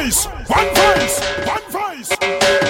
voice, one voice, one voice.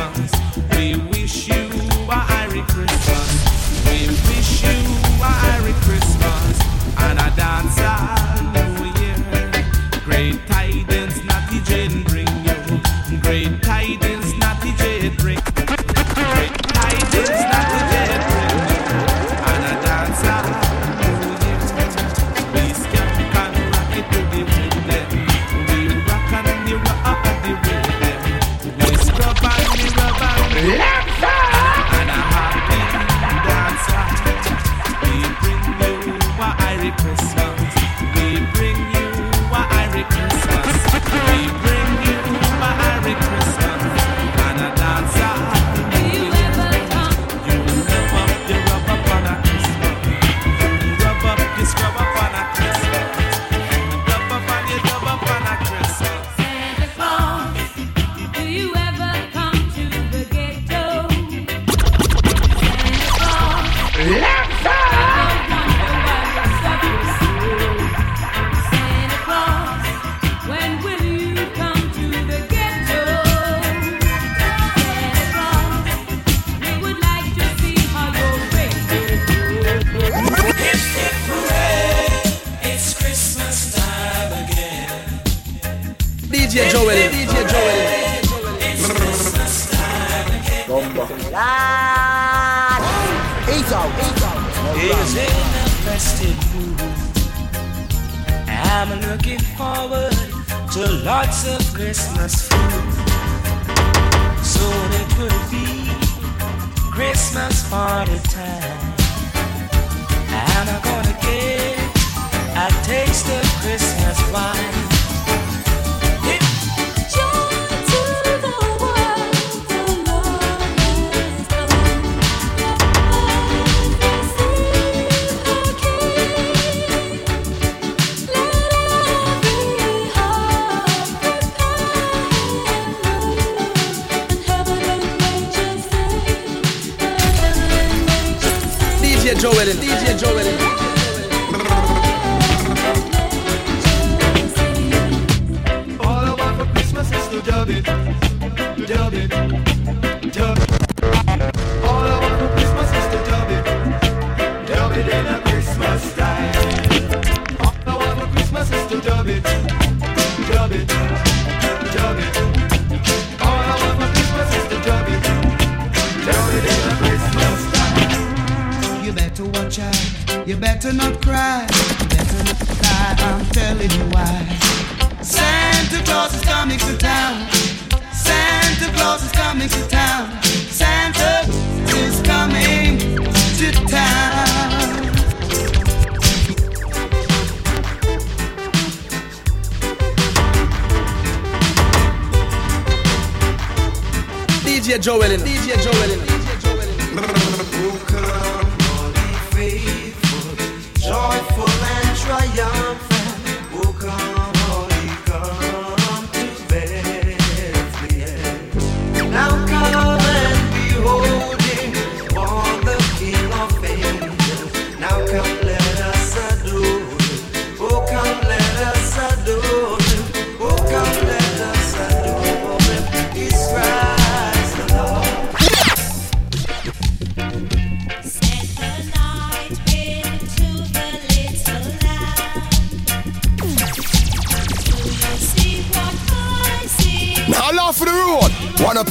Joel in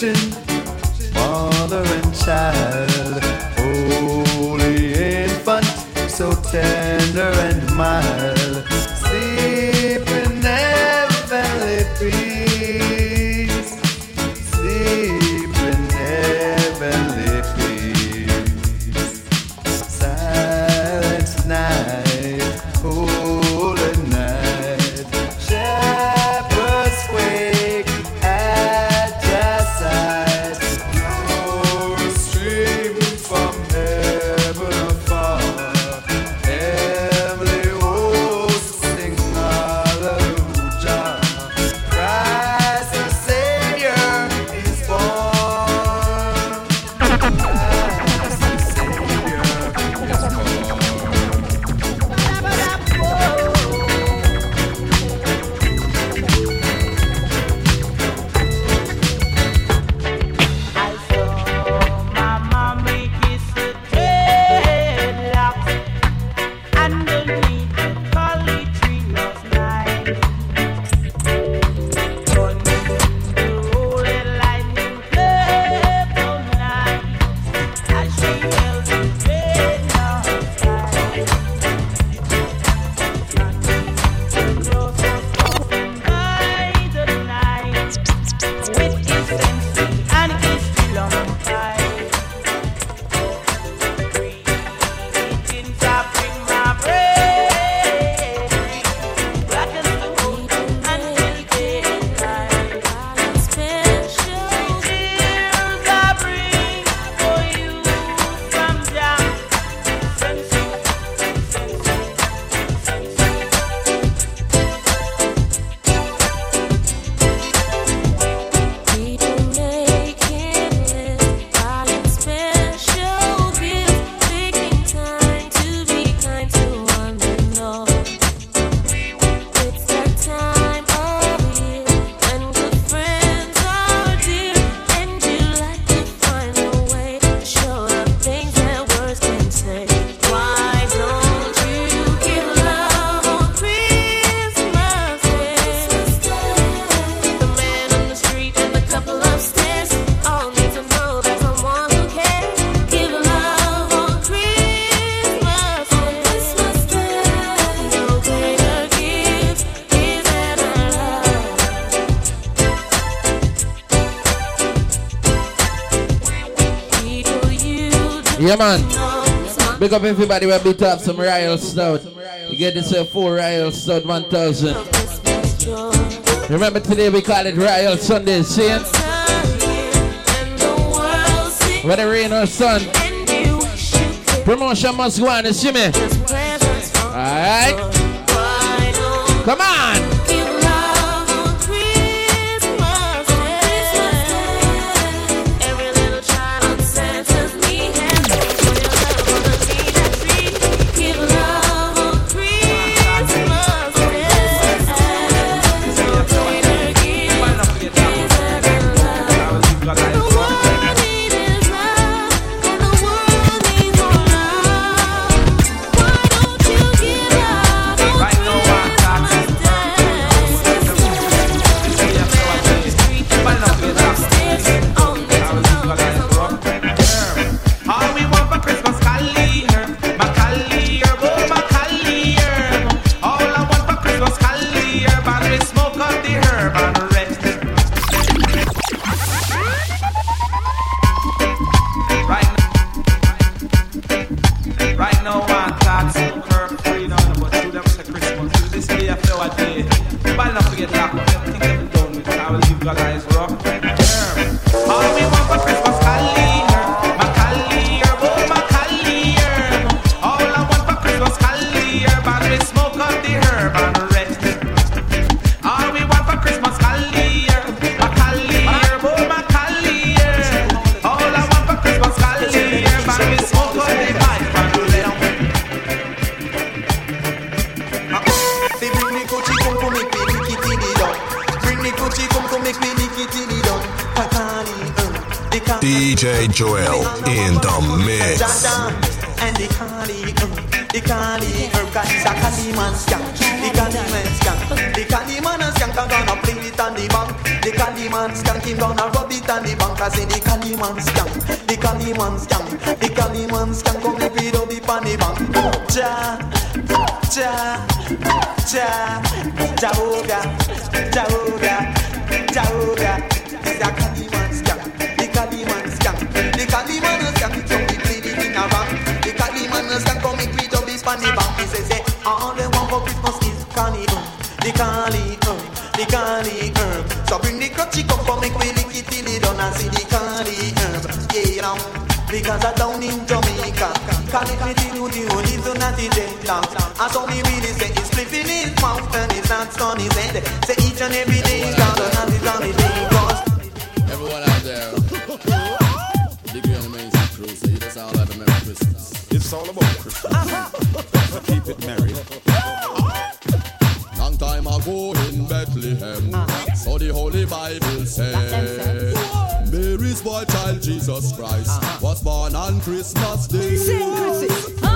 kitchen. Yeah, man. Big up everybody who beat up some Royal Stout. You get yourself four Royal Stout 1000. Remember today we call it Royal Sunday, see it? Whether rain or sun, promotion must go on, you see me? Alright? Come on! DJ Joel in the mix. And Kali, uh, the uh. The. The the. The the the. Because I down in Jamaica Call it me till you do live to not the dreadlocks And so me really say it's flipping his mouth and his hands on his head Say each and every day God and not his on the day Cause Everyone out there. Degree on the main street crew, so you just sound like a Merry Christmas. It's all about Christmas. Keep it merry. Long time ago in Bethlehem, so the Holy Bible says, Mary's boy child Jesus Christ was born on Christmas Day.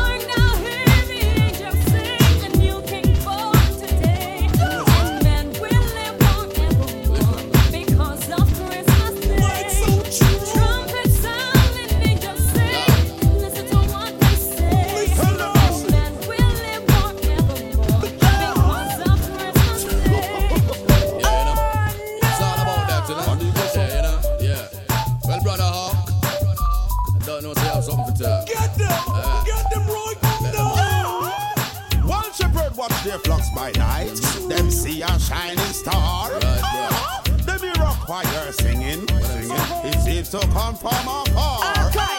To come from afar.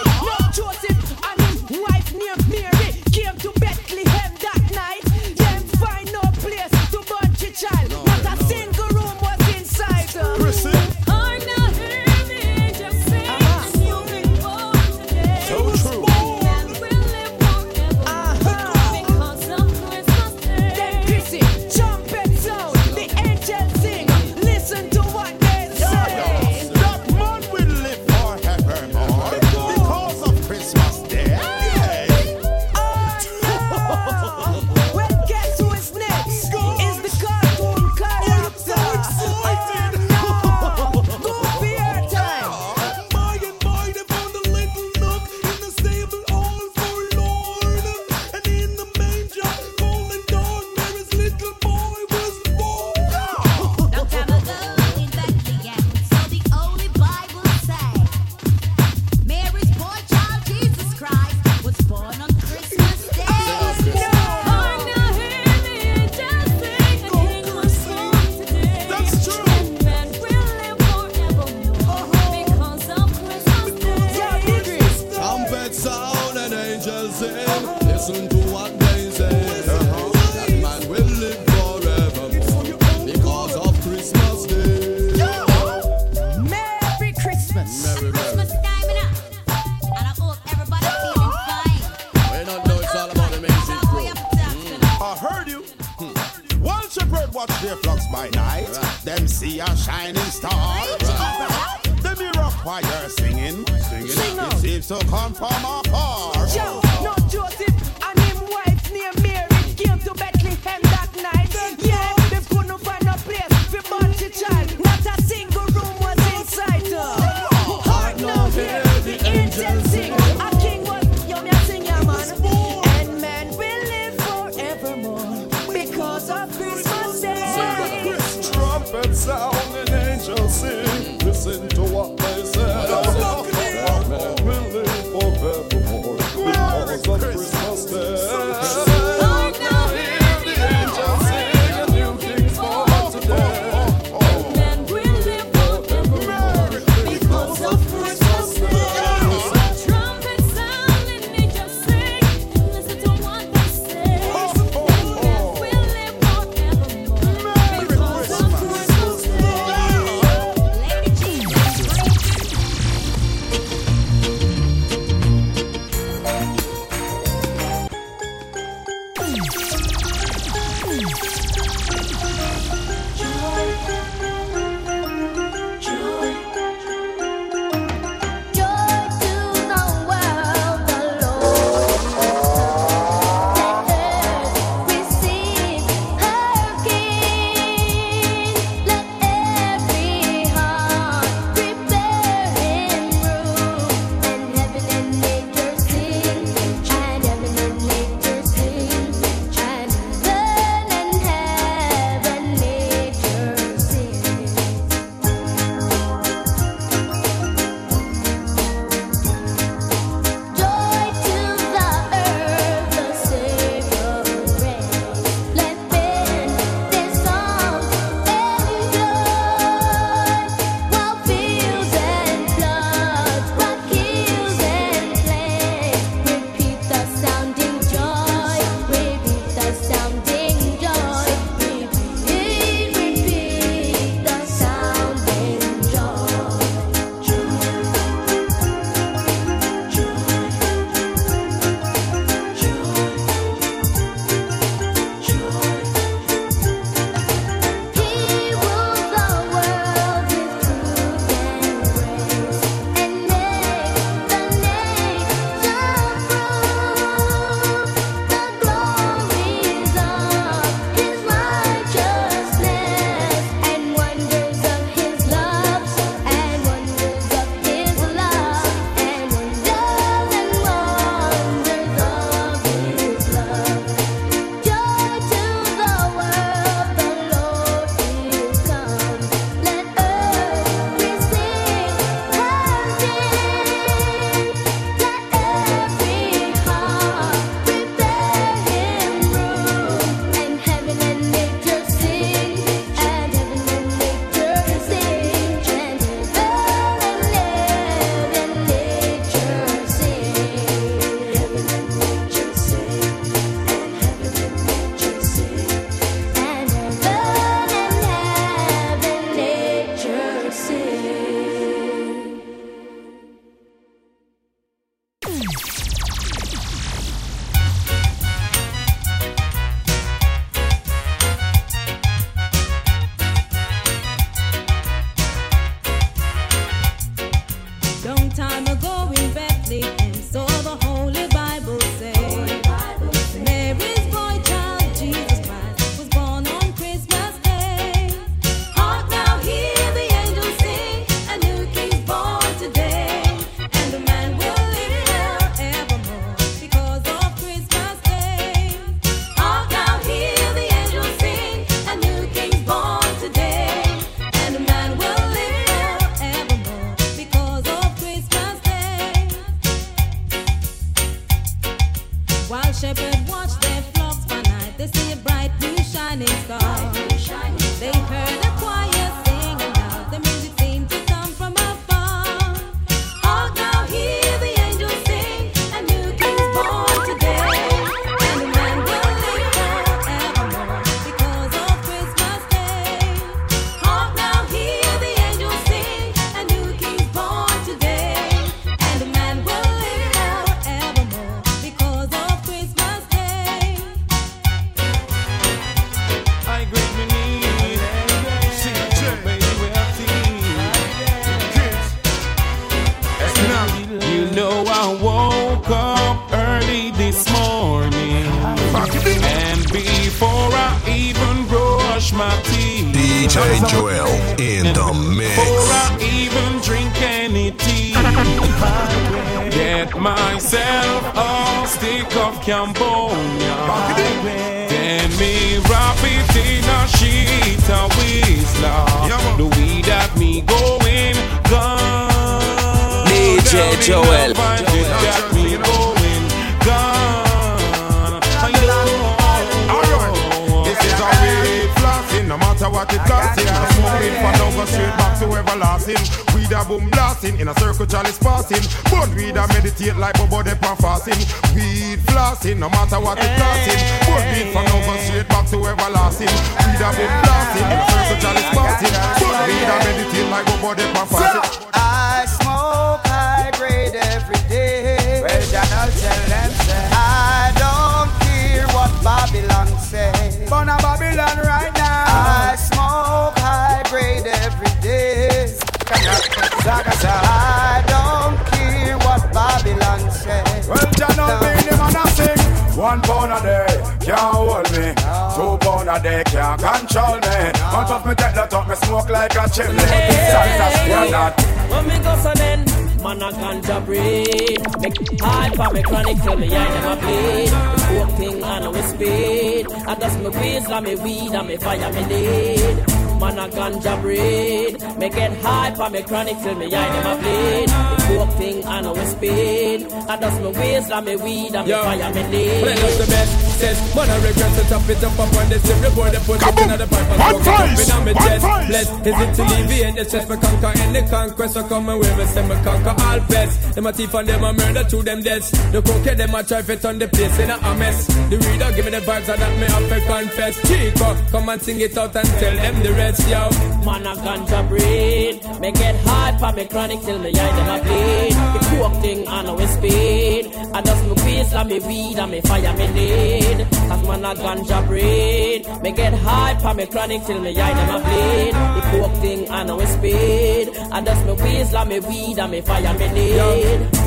Chronic till me eye them a bleed. The coke thing and we speed. I dust me waist and me weed and me fire me Play need. us the best. Says, man, I regret to top it up up on the silver board. They put it in the pipe and One smoke it up voice, in my one chest. voice. Blessed is it to alleviate the stress. Me conquer any conquest. So come and with me, say me conquer all pests. Them a thief and them a murder to them deaths. The cocaine them a try to turn the place in a mess. The reader give me the vibes and that me have to confess. Chico, come and sing it out and tell them the rest, yo. Man a ganja breed. Me get hard for me chronic till me eye them a bleed. The coke thing and we speed. I dust me waist and me weed and me fire me need. Cause man a ganja breed. Me get hard for me chronic till me eye them a bleed. The coke thing and we speed. I dust me and me weed and me fire me need.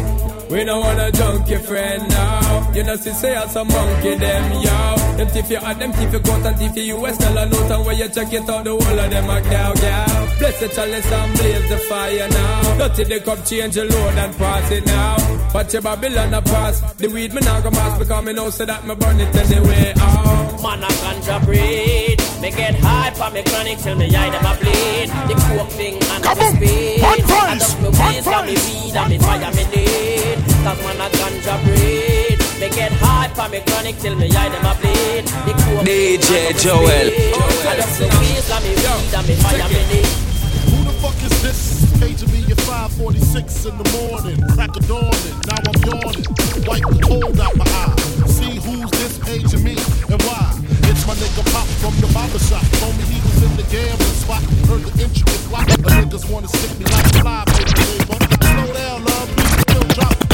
We don't wanna junkie friend now. You know, see, say as a monkey them, yo. Them thief you and them thief you got and thief you US tell a note and when you check it out, the whole of them are cow, cow. Bless the chalice and blaze the fire now. Dirty the cup, change the load and pass it now. Watch your Babylon a pass. The weed me now go mass because me know so that me burn it anyway. Oh. Man a ganja breed. Me get high for me chronic till me eye them a bleed. The coke thing and the speed. One I voice, dust me one waist voice. weed and me fire me need. Cause man a ganja breed. Me get high for me chronic till me eye them a bleed. The coke thing DJ and the Joel. I dust me waist and me weed and me fire me need. Who the fuck is this? Paging me at 546 in the morning. Crack of dawning, now I'm yawning. Wipe the cold out my eye. See who's this paging me and why. It's my nigga Pop from the barber shop. Told me he was in the gambling spot. Heard the intricate plot. A niggas wanna stick me like a fly paper. Slow down, love, please still drop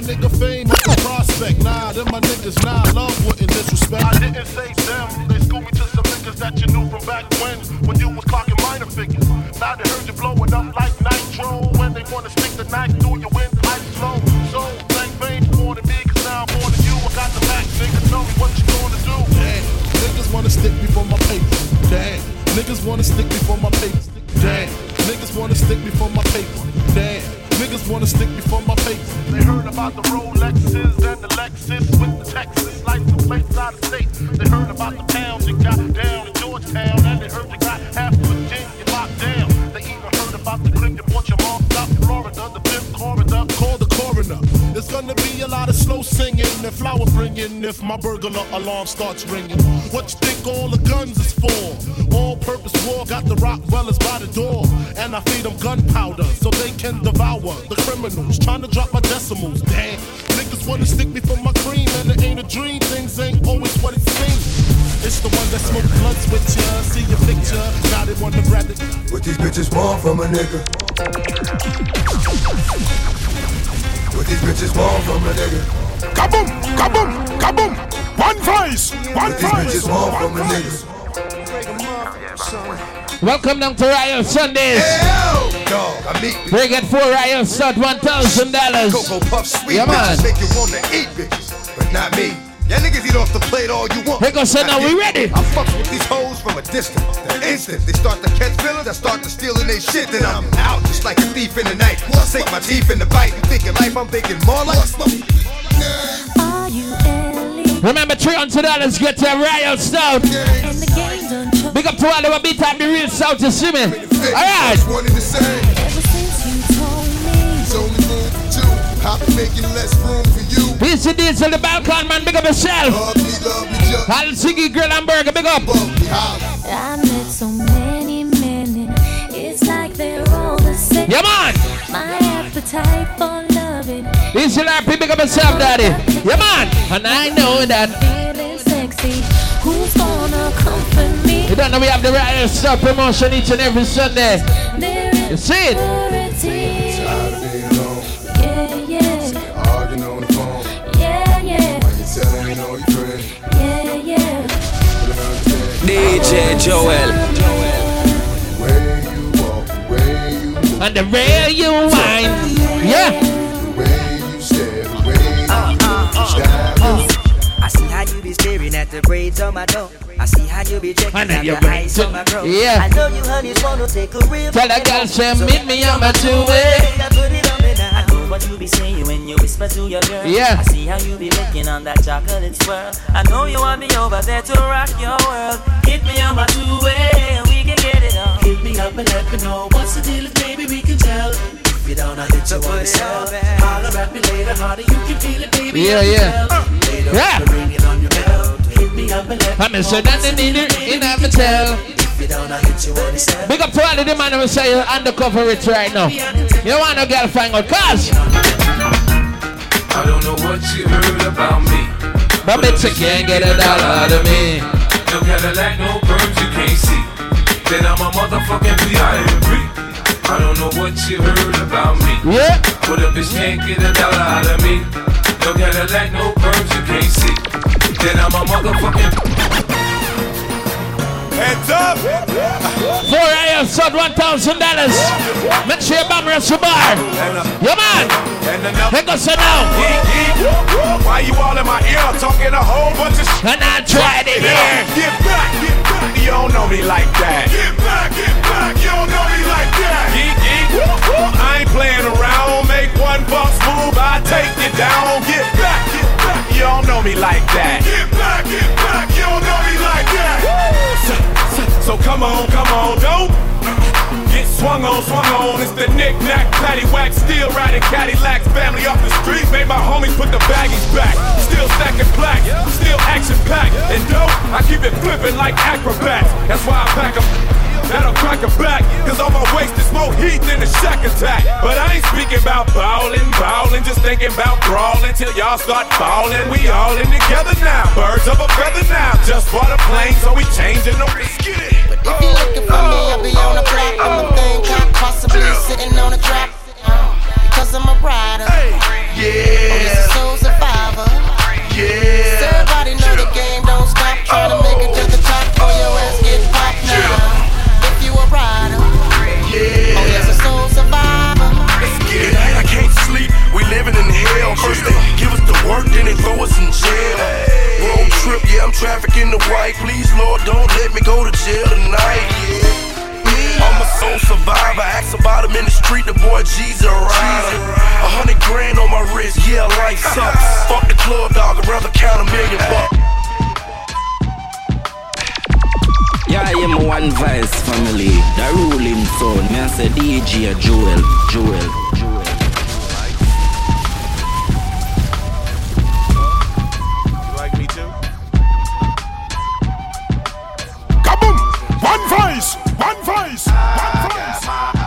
my nigga fame up the prospect. Nah, them my niggas, nah, love wouldn't disrespect. I didn't say them, they schooled me to some niggas that you knew from back when, when you was clocking minor figures. Now they heard you blowing up like nitro, when they wanna stick the knife through your wind ice slow. So, thank fame for more than me, cause now I'm more than you. I got the back, niggas know what you gonna do. Damn, niggas wanna stick me for my paper. Damn, niggas wanna stick me for my paper. Damn, niggas wanna stick me for my paper. Damn. Niggas wanna stick me for my paper. They heard about the Rolexes and the Lexus with the Texas lights license plates out of state. They heard about the pounds you got down in Georgetown, and they heard you got half of Virginia locked down. They even heard about the clip you bought your mom Florida, the fifth coroner. Call the coroner. There's gonna be a lot of slow singing and flower bringing if my burglar alarm starts ringing. What you think all the guns is for? All purpose war got the Rottweilers by the door. And I feed them gunpowder so they can devour the criminals. Trying to drop my decimals. Damn, niggas wanna stick me for my cream, and it ain't a dream. Things ain't always what it seems. It's the one that smoke blunts with ya, see your picture. Now they wanna grab it. What these bitches want from a nigga? What these bitches want from a nigga? Kaboom, kaboom, kaboom. One voice, one What these voice. bitches want from a nigga? Welcome down to Royal Sundays. Dog, I meet Bring it for Royal Stout $1,000. Cocoa Puff sweet Yeah, man. bitches make you wanna eat bitches. but not me. Y'all niggas eat off the plate all you want. Here goes, so now we ready. I fuck with these hoes from a distance. The instant they start to catch feelings, I start to stealing they shit. Then I'm out just like a thief in the night. I sink my teeth in the bite. You thinking life, I'm thinking more like Remember, $300 get to Royal Stout. Big up to all the beat up the real South, you see me? Alright. One and the same. It's only room for two. I'll be making less room for you. Peace to deeds on the balcony, man. Big up yourself. Al Ziggy Grill and Burger, big up. I met so many men, and it's like they're all the same. Yeah, man. My appetite for loving, Peace to LRP, big up yourself, daddy. Yeah, man. And I know that. Who's gonna comfort me? You don't know we have the Royal Stout promotion each and every Sunday. You see it? DJ Joel. Where you walk, the way you walk. And the way you whine. Yeah. The way you stay away from. I see how you be staring at the braids on my door. I see how you be checking I out you're the right. eyes on my bro. Yeah. I know you honeys wanna take a real Tell that girl, say, meet me on my two-way. I what you be saying when you whisper to your girl. Yeah. I see how you be licking on that chocolate swirl. I know you want me over there to rock your world. Hit me on my two-way and we can get it on. Hit me up and let me know what's the deal, if baby, we can tell. If you don't, I hit you on the cell. Holler at me later, harder, you can feel it, baby. Yeah, I can yeah. tell. Later, Yeah. the ringing on your bell. Hit me up and let me I'm a son and leader in a tell. If you don't, I hit you on the cell. Big up to all of the man who say you're undercover rich right now. You don't want a girl find out cause I don't know what you heard about me. But bitch you can't get a dollar out of me. No Cadillac, no perms you can't see. Then I'm a motherfucking VIP. I don't know what you heard about me. Yeah. But a bitch can't get a dollar out of me. No Cadillac, no perms you can't see. Then I'm a motherfucking. Heads up! Four AM sub one thousand dollars. Make sure you bum rest your bar. Yeah uh, man. Here goes so now. Why you all in my ear talking a whole bunch of shit? And I tried it here. Get back, get back. You don't know me like that. Get back, get back. You don't know me like that. Geek, geek. I ain't playing around. Make one box move, I take you down. Get back, get back. You don't know me like that. Get back, get back. You don't know me like that. So, come on, come on, don't. Get swung on, swung on. It's the knick-knack, paddywhack, still riding Cadillacs. Family off the street, made my homies put the baggies back. Still stacking black, still action-packed. And dope, I keep it flipping like acrobats. That's why I pack 'em. That'll crack a back, cause on my waist is more heat than a shack attack. But I ain't speaking about bowling, bowling, just thinking about brawling till y'all start bawling. We all in together now, birds of a feather now. Just bought a plane, so we changing the risk. Get it. If you looking for me, I'll be on the block. I'm a thing cop, possibly sitting on a track. Because I'm a rider. Yeah. I'm a soul survivor. Yeah. Everybody know the game don't stop. Trying to make it hell. First they give us the work, then they throw us in jail. Road trip, yeah, I'm trafficking the white. Please, Lord, don't let me go to jail tonight. I'm a soul survivor. Ask about him in the street, the boy G's a rider. A hundred grand on my wrist, yeah, life sucks. Fuck the club dog, I'd rather count a million bucks. Yeah, I am one vice family, the ruling son. Me I say DJ Joel, Joel, Joel. One voice! One voice! One voice!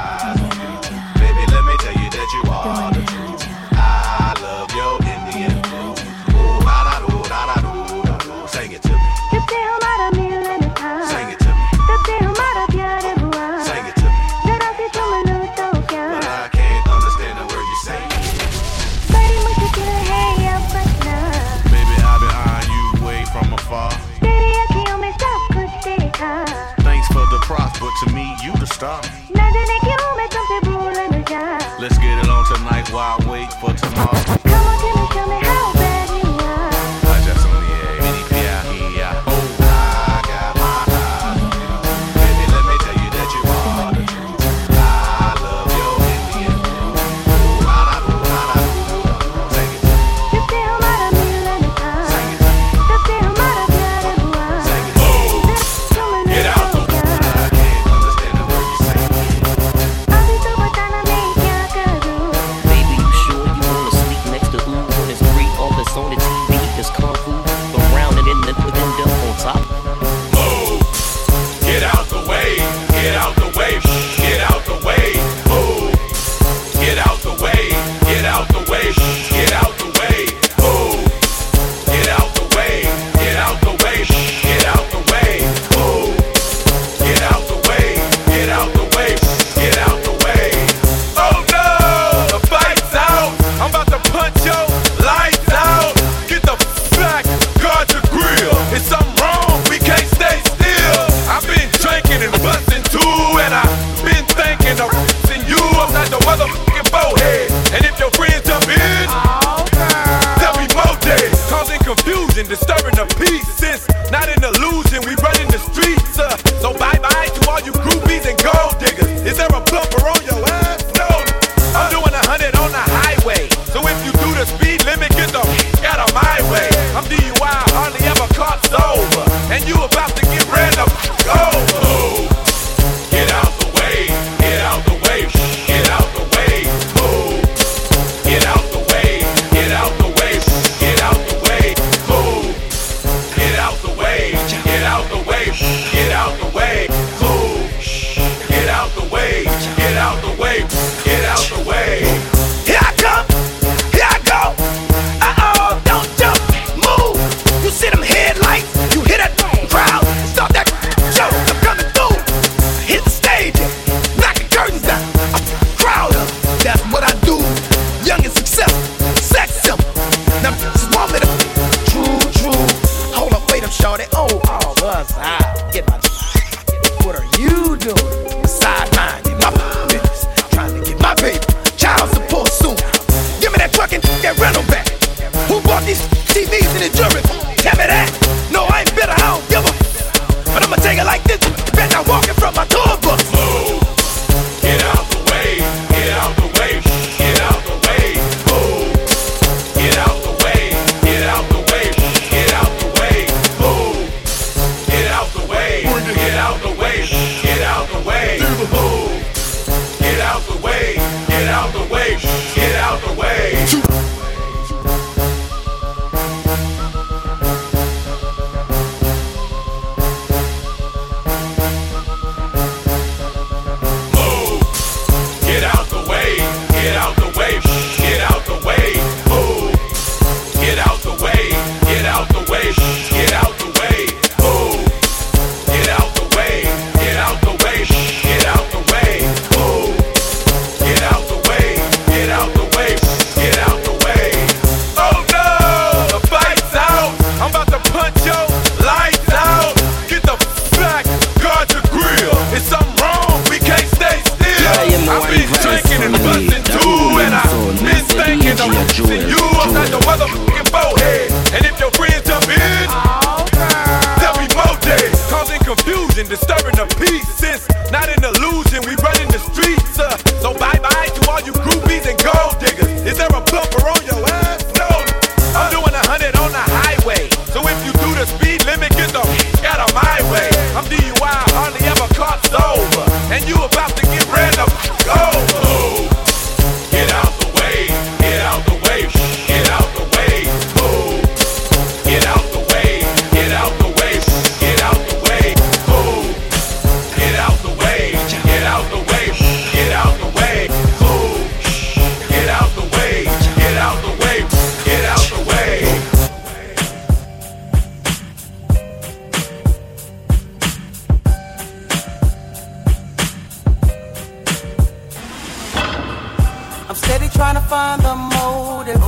I'm steady trying to find the motive.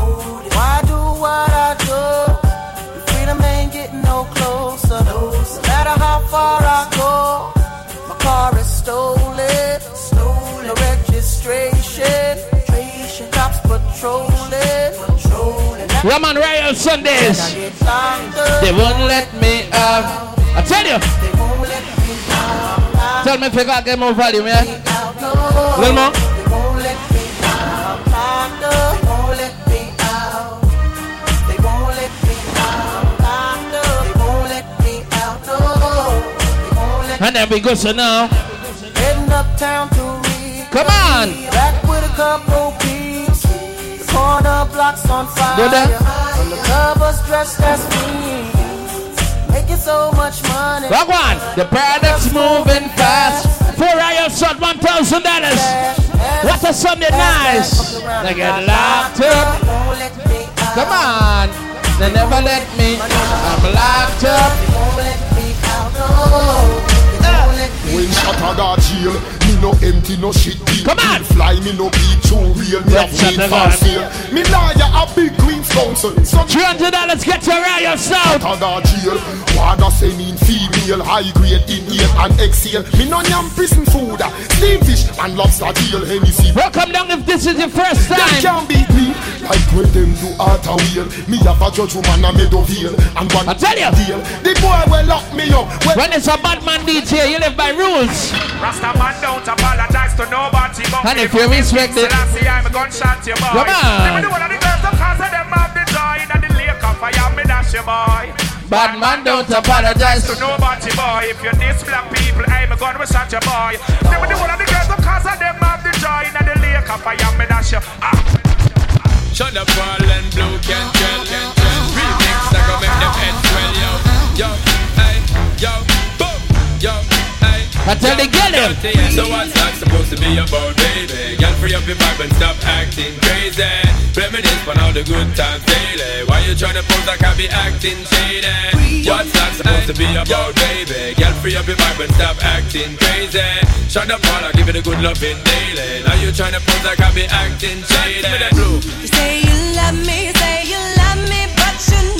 Why do what I do? Freedom ain't getting no closer. No matter how far I go, my car is stolen. Stolen. Registration. Cops patrolling. Roman Royal Sundays. They won't let me out. I tell you. Me tell me if you got get more volume, yeah? Little more. And then we go so now. Heading uptown to read. Come on. Back with a couple peeps. The corner blocks on fire. Go there. From the covers dressed as me. Making so much money. Rock one. The product's moving fast. Four hours shot one thousand dollars. What a Sunday night. They get locked up. Come on. They never let me. I'm locked up. They won't let me out. No. Kataga jail Me no empty, no shit Come on! Fly me no be too oh, real Me a fleet fast Me liar a big council. So Three hundred dollars get to Royal Stout. Taga jail. Water say mean female, high grade inhale and exhale. Me no yam prison food, ah. steam fish and lobster tail. Hennessy. Welcome down if this is your first Them time. can't beat me like when them do art a wheel. Me have a judge woman a Meadowvale and one I tell you. deal. The boy will lock me up. Well, When it's a bad man DJ, you live by rules. Rasta man don't apologize to nobody but And if you respect it- Selassie, I'm a gunshot you boy. Come on. Let me do one of the girls the cause them have the joy in the lake of fire me dash you boy. Bad man don't apologize. To nobody boy, if you diss black people, I'm a gun we such a boy. Let me do one of the girls the cause of them have the joy in the lake of fire me dash you. Ah. Shut up, fall and blue can trend, can trend. Remix, I go make them head swell, yo. Yo, hey, yo, boom, yo, hey. I tell the girl them. Dirty, yeah, So what's that supposed to be about, baby? Girl, free up your vibe and stop acting crazy. Reminisce on all the good times daily. Why you tryna pose like I be acting shady? What's that supposed to be about, baby? Girl, free up your vibe and stop acting crazy. Shut up, all I give it a good loving daily. Now you tryna pose like I be acting shady. Give me blue. You say you love me, say you love me, but you're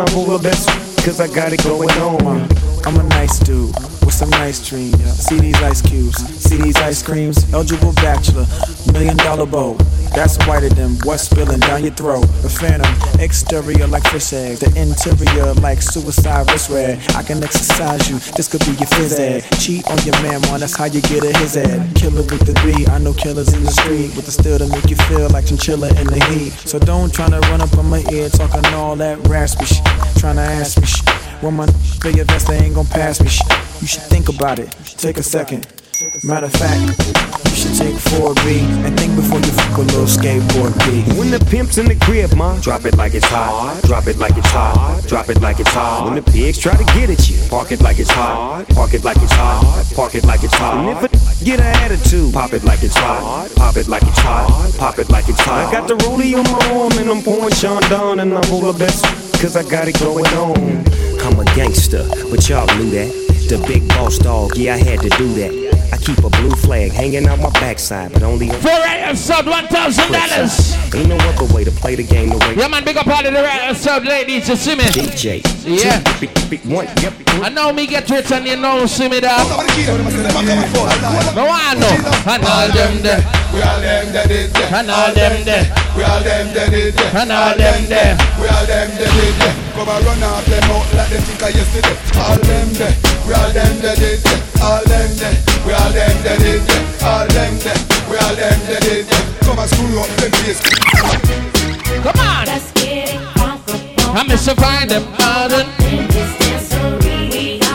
I'm over best cause I got it going on. I'm a nice dude with some nice dreams. See these ice cubes, ice creams. Eligible bachelor, million dollar bow. That's whiter than what's spilling down your throat. The phantom, exterior like fish eggs, the interior like suicide wrist red. I can exercise you, this could be your ed. Cheat on your man, man, that's how you get a his ed. Killer with the B, I know killers in the street with the steel to make you feel like chinchilla in the heat. So don't tryna run up on my ear talking all that raspy shit. Tryna ask me shit. When my your vest, they ain't gon' pass me shit. You should think about it, take a second. Matter of fact, you should take 4B and think before you fuck a little skateboard B. When the pimp's in the crib, ma, drop it like it's hot. Drop it like it's hot. Drop it like it's hot. When the pigs try to get at you, park it like it's hot. Park it like it's hot. Park it like it's hot. And if a get an attitude, pop it like it's hot. Pop it like it's hot. Pop it like it's hot. I got the rollie on my arm and I'm pouring Sean down and I'm over best cause I got it going on. I'm a gangster, but y'all knew that. The big boss dog, yeah, I had to do that. I keep a blue flag hanging out my backside, but only on For AM South, one thousand dollars. Ain't no other way to play the game the way Yeah, man, big up all of the right South ladies, you see me? DJ. Yeah. Big, big one, yep. I know me get rich and you know see me there. No I know. And all them there. We all them dead it there. And all them there. We all them dead it there. And all them there. We all them dead it there. Come and run off them out like them think I yesterday. All them there. We all them dead it there. All them there. We all them dead it there. All them there. We all them dead it there. Come and screw up them face. Come on. Let's get it I'm Mr. Find them modern.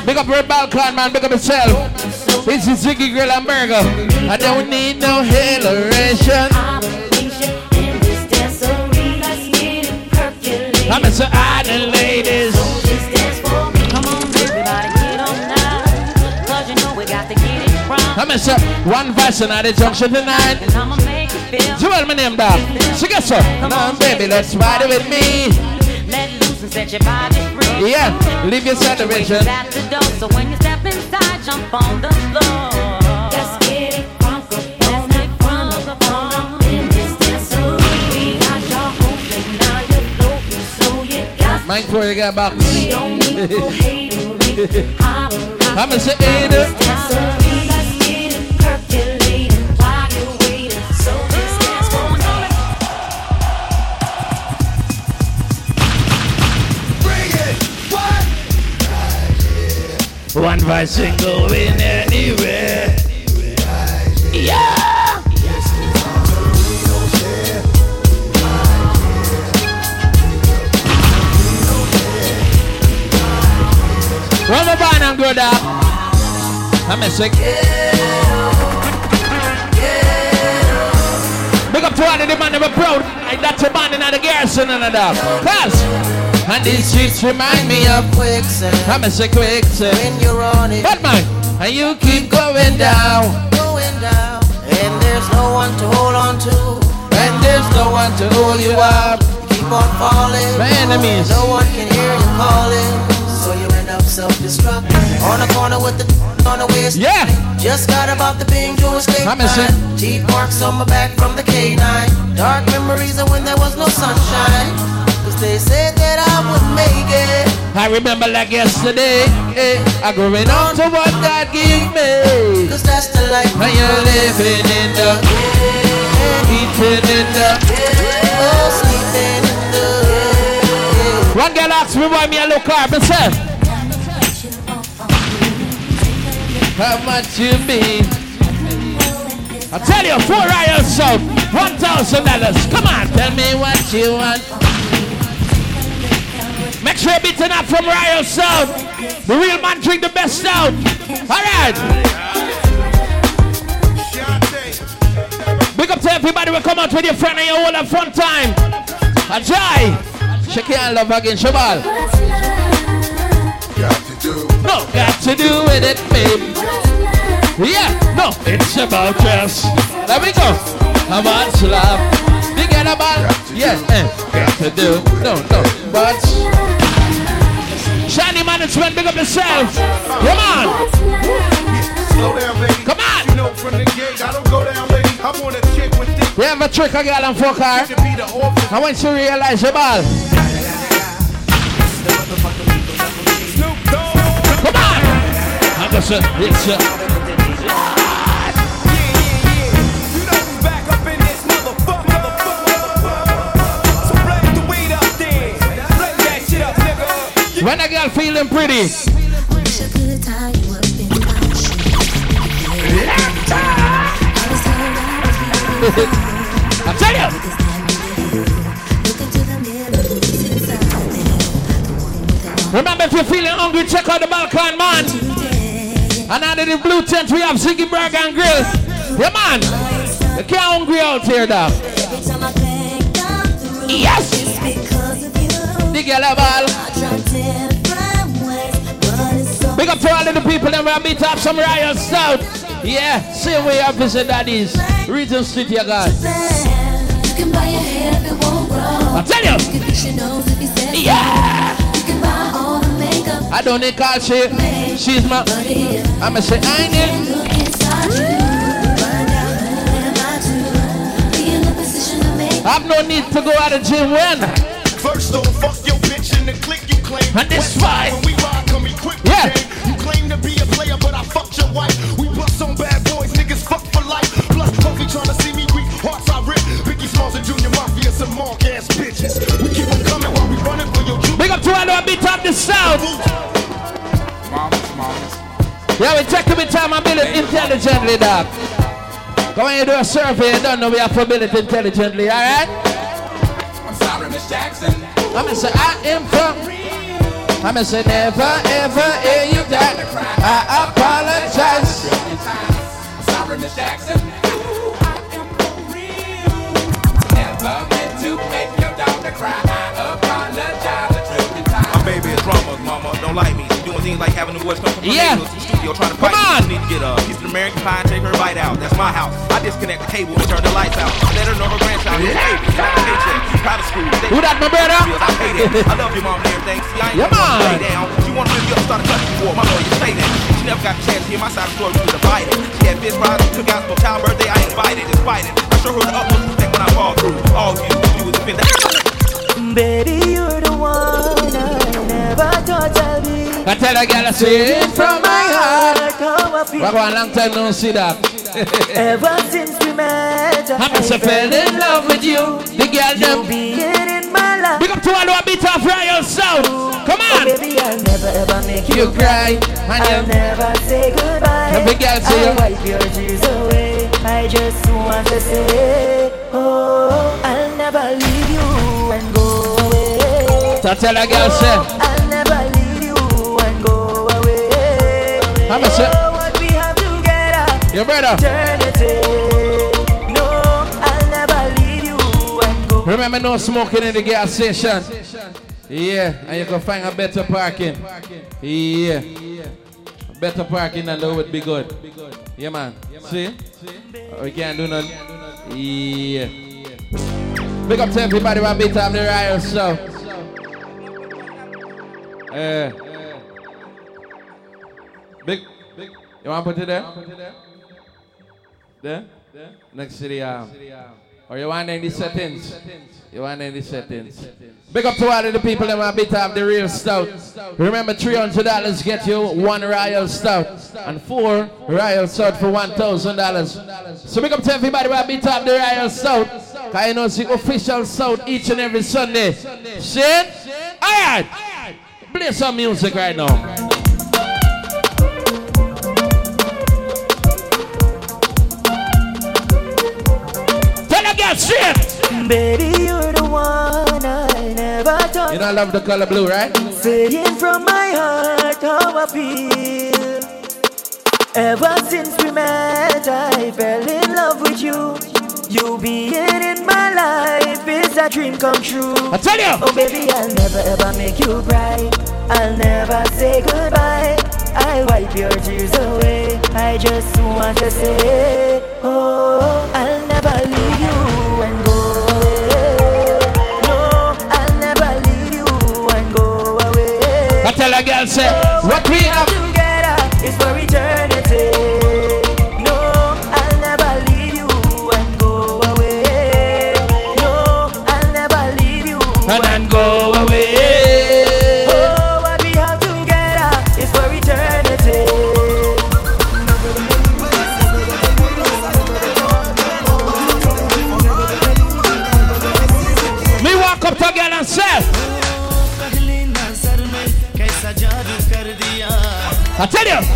Big up Red Balkan, man. Big up yourself. This is Ziggy Grill and Burger. I don't need no haloration. I'm Mr. Island ladies. Uh, it wrong. I'm Mr. One Fashion at the junction tonight. And I'ma make you feel. Joel, my name, dog. So guess what? Come on, baby, let's ride it with me. Let loose and set your body free. Yeah, leave your celebration. At the door, so when you step inside, jump on the floor. Let's get it crunk up on it, One voice ain't going anywhere. Yeah. Run the band and go down. I'm a sick. Big up to all the man never proud. Like that's a band in the garrison and that. Cause. And these streets remind me of quicksand. I'm a quicksand. When you're on it, But man, and you keep going down. going down, and there's no one to hold on to. And there's no one to hold you up. Keep on falling. My enemies. No one can hear you calling. So you end up self-destructing. On the corner with the on the waist. Yeah. Just got about the Bing Joe state I'm sick. Teeth marks on my back from the K9. Dark memories of when there was no sunshine. Cause they said that I would make it. I remember like yesterday. eh, I growing on to what God gave me. Cause that's the life And you're living in the, eating in the. Oh, sleeping in the One girl asked me why me a look up and said, How much you mean? I tell you, four riot sound, one thousand dollars. Come on, tell me what you want. Make sure you're beating up from Riot Sound. The real man drink the best sound. Alright. Big up to everybody who come out with your friend and you all have fun time. Ajay. Shake your hand love again, Shabal. No, got to do with it, babe. Yeah, no, it's about us. There we go. How much love? You get about? Yeah, eh, got to do. No, no, but. Management, big up yourself. Come on. Slow down. Come on. You know from the gig, I don't go down, lady. I want a chick with thick. We have a trick a girl and fuck her. To be the orphan. I want you to realize your ball. Come on. I'm just a, it's a. When a girl feeling pretty. I tell you. Remember, if you're feeling hungry, check out the Balkan man. And under the blue tent, we have Ziggy Burger and Grill. Yeah, man. You can't hungry out here, dog. Yes. Your level. Big up for all of the people that will beat up some Royal Stout. Yeah, same way I visit that is. Regent Street, your guys. I tell you. Yeah. I don't need call she. She's my. I'ma say I need. I've no need to go out of gym when. First don't fuck your bitch in the click you claim. And this fight. Yeah. Who beat up the sound. Yeah, we check the time and build it intelligently, dog. Go when you do a survey, you don't know we have to build it intelligently, alright? I'm sorry, Miss Jackson. I'm gonna say I am from. I'm gonna say never ever hear you that. I apologize. Sorry, Miss Jackson. I am for real. Never meant to make your daughter cry. Don't like me. She doing things like having the boys come from Yeah. to the studio trying to fight me. She need to get a piece of American pie and take her bite out. That's my house. I disconnect the cable and turn the lights out. Let her know her grandchild is a baby. Not a paycheck. Private school. Who that, my brother? I pay that. I love your mom and everything. See, I ain't Yeah, gonna man. lay down. She wanted to get up, start a country war. My lawyer say that. She never got the chance to hear my side of the story. She was divided. She had fish fries, cookouts for child birthday. I invited, despite it. I show her the utmost respect when I fall through. All you, you was defend that. Baby, you're the one I never thought I'd be. I tell a girl I see it from my heart. How I feel. Back one long time no see that. Ever since we met, I must have fell in love with you. The girl them. being in my life. Big up to all who beat off Royal Stout. Come oh, on. Oh, baby, I'll never ever make you, You cry. And I'll you. never say goodbye. The big girl say I'll you. wipe your tears away. I just want to say, oh, I'll never leave you and go away. So tell a girl say. Oh, I'll never leave you go. Remember no smoking in the gas station. Yeah, and you can find a better parking. Yeah. Better parking and that would be good. Yeah man. See? We can't do nothing. Yeah. Big up to everybody who beat up the riot so. Uh, You want to put it there? There? there? Next to the um, or you want any settings? You want any settings? Big up to all of the people that want to up the real stout. Remember, $300 get you one Royal Stout and four Royal Stout for $1,000. So big up to everybody who want to beat up the Royal Stout. Because you know it's the official stout each and every Sunday. Shit? Alright. Play some music right now. Tell a girl straight. Baby, you're the one I never thought. You know I love the color blue, right? Saying from my heart how I feel. Ever since we met, I fell in love with you. You being in my life is a dream come true. I tell you. Oh, baby, I'll never ever make you cry. I'll never say goodbye. I'll wipe your tears away. I just want to say, oh, I'll never leave Say, what we have. I tell you.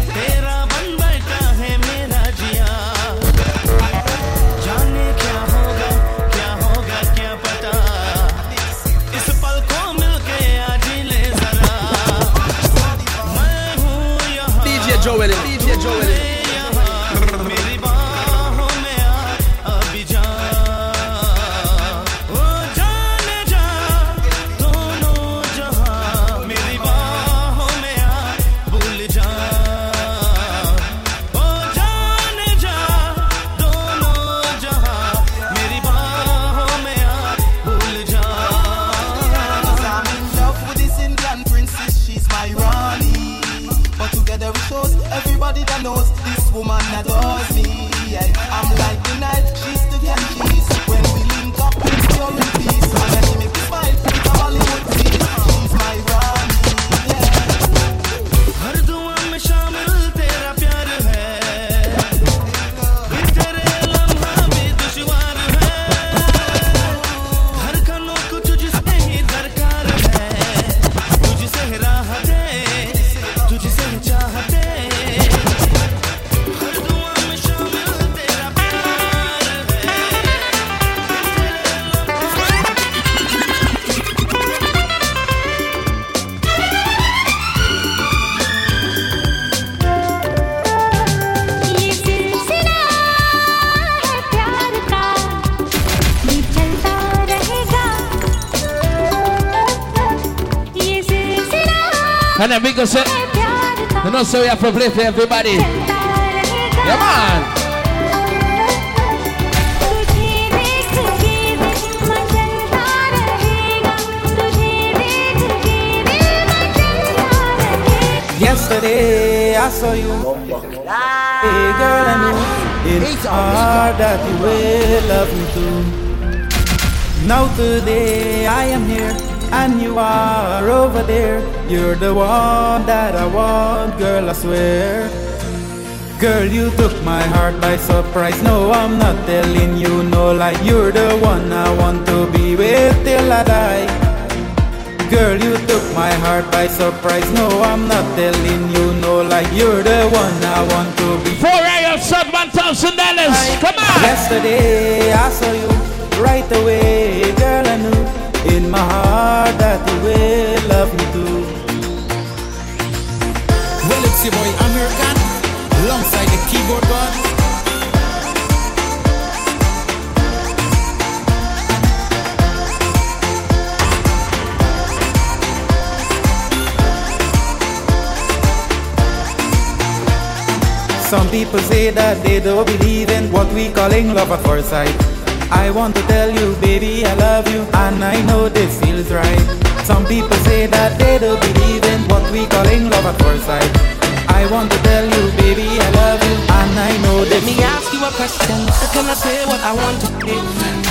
And then we go say, you know, so we have to play for everybody. Yeah, man. Yesterday I saw you. Hey girl, I knew it's hard that you will love me too. Now today I am here and you are over there. You're the one that I want, girl, I swear. Girl, you took my heart by surprise. No, I'm not telling you no lie. You're the one I want to be with till I die. Girl, you took my heart by surprise. No, I'm not telling you no lie. You're the one I want to be. Four Royal Stout, one thousand dollars. Come on. Yesterday I saw you right away, girl. I knew in my heart that you will love me your boy American, alongside the keyboard god. Some people say that they don't believe in what we calling love at first sight. I want to tell you, baby, I love you, and I know this feels right. Some people say that they don't believe in what we calling love at first sight. I want to tell you, baby, I love you, and I know this. Let me ask you a question. Uh, can I say what I want to say?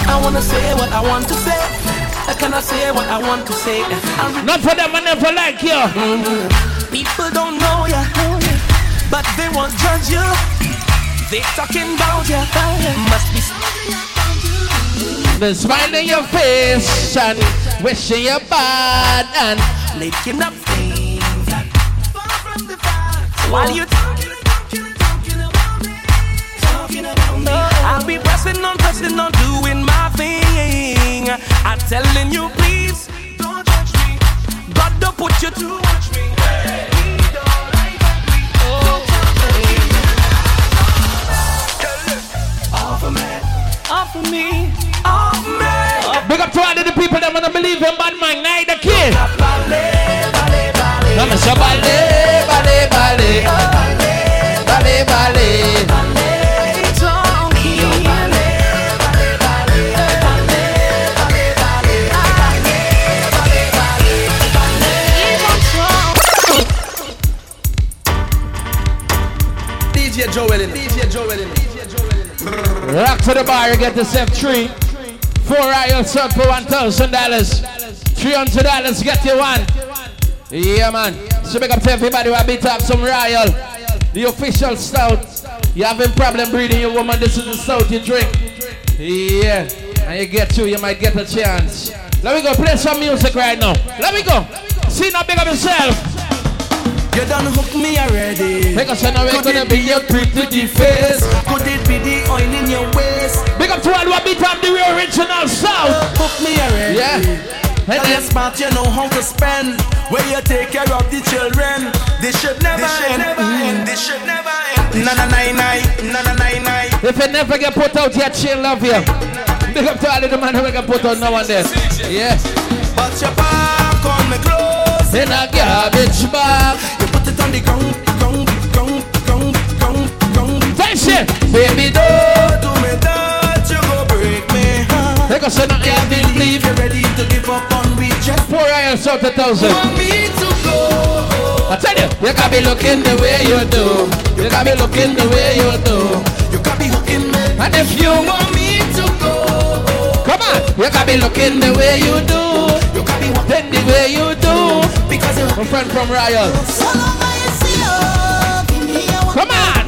I wanna say what I want to say. Uh, can I say what I want to say? Uh, Not for them, I never like you. Mm-hmm. People don't know ya, but they won't judge you. They talking about ya. Must be. The smile in your face and wishing you bad and making up things. While you talking, talking, talking about me, talking about me, I'll be pressing on, pressing on, doing my thing. I'm telling you, please don't judge me. God don't put you to watch me. Offer me, offer me, offer me. Big up to all of the people that wanna believe in bad man, the kid. Come and say ballet, ballet. DJ Joel in. DJ Joel in. DJ Joel in. Rock to the bar, you get the F3. Four Royal Stout for one thousand dollars. Three hundred dollars, get you one. Yeah, man. So big up to everybody who have beat up some Royal. The official stout. You having problem breathing your woman, this is the stout you drink. Yeah. And you get two, you might get a chance. Let me go play some music right now. Let me go. See now, big up yourself. You done hook me already. Make us know Could gonna be your pretty face? Could it be the oil in your waist? Big up to all who beat up the original sound. Hook me already. Yeah. Tell you smart, you know how to spend. Where you take care of the children. This should never end. Mm. This should never end. Na na na na na na na. If you never get put out yet, she'll love you. Big up to all the man who get put out now and then. Yeah. But your back on me clothes. In a garbage bag. You put it on the ground, ground, ground, ground, ground, ground. Tell shit. Baby, Don't do me that, you go break me heart. Make us say nothing Can't believe you're ready to give up on me just Four irons out thousand. want me to go. I tell you, you got me looking the way you do. You got me looking the way you do. You got me hooking me. And if you want me to go, come on, you got me looking the way you do. You got me Then the way you do. Because you My friend from Royal. Come on.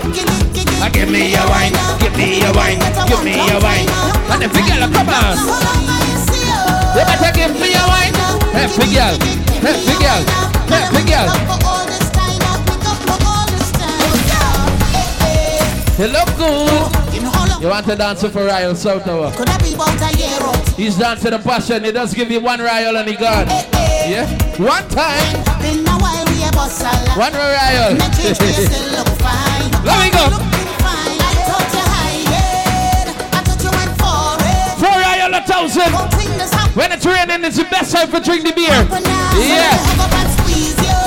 Uh, give me your wine, give me your wine, give me your wine. And if you girl, come on. You better give me your wine. Big girl, big girl, girl. You look good. You want to dance for Royal Stout Tower? A? He's dancing the passion. He does give you one Royal and he gone. Yeah, one time, a a a one fine. Let me go. Four Royal a thousand. Don't think this happened When it's raining, it's the best time for drink the beer. Yeah. I hug up and squeeze you.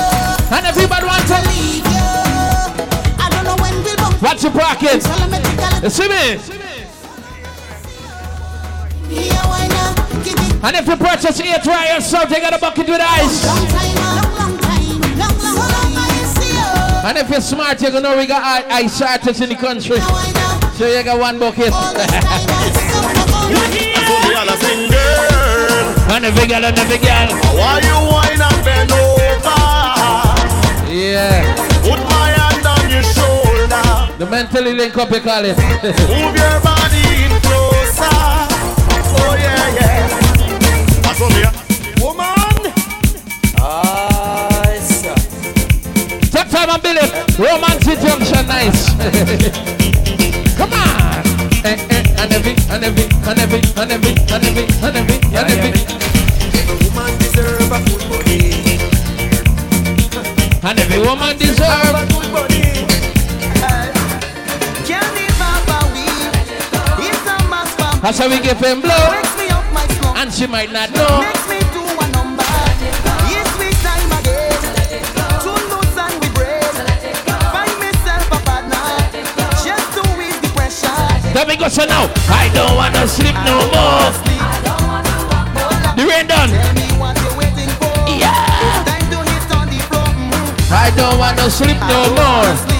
And everybody wants to leave you. I don't know when we'll bump. Watch your pocket. You see me? Yeah, why not? Give it And if you purchase eight right yourself, you got a bucket with ice. And if you're smart, you know we got ice artists in the country. So you got one bucket. and every girl and every girl. Why you whine and bend over? Yeah. Put my hand on your shoulder. The mentally link up, you call it. Move your body in closer. Oh yeah, yeah. That's what me. Woman. Ice. Take time and build. Romantic junction, nice. Come on. Eh, eh, and every, and every, and every, and every, and every, and every, and every. A mass for That's how we give him blow. And she might not know. The. Let me go so now. I don't wanna sleep no more. The rain done. I don't wanna sleep no more.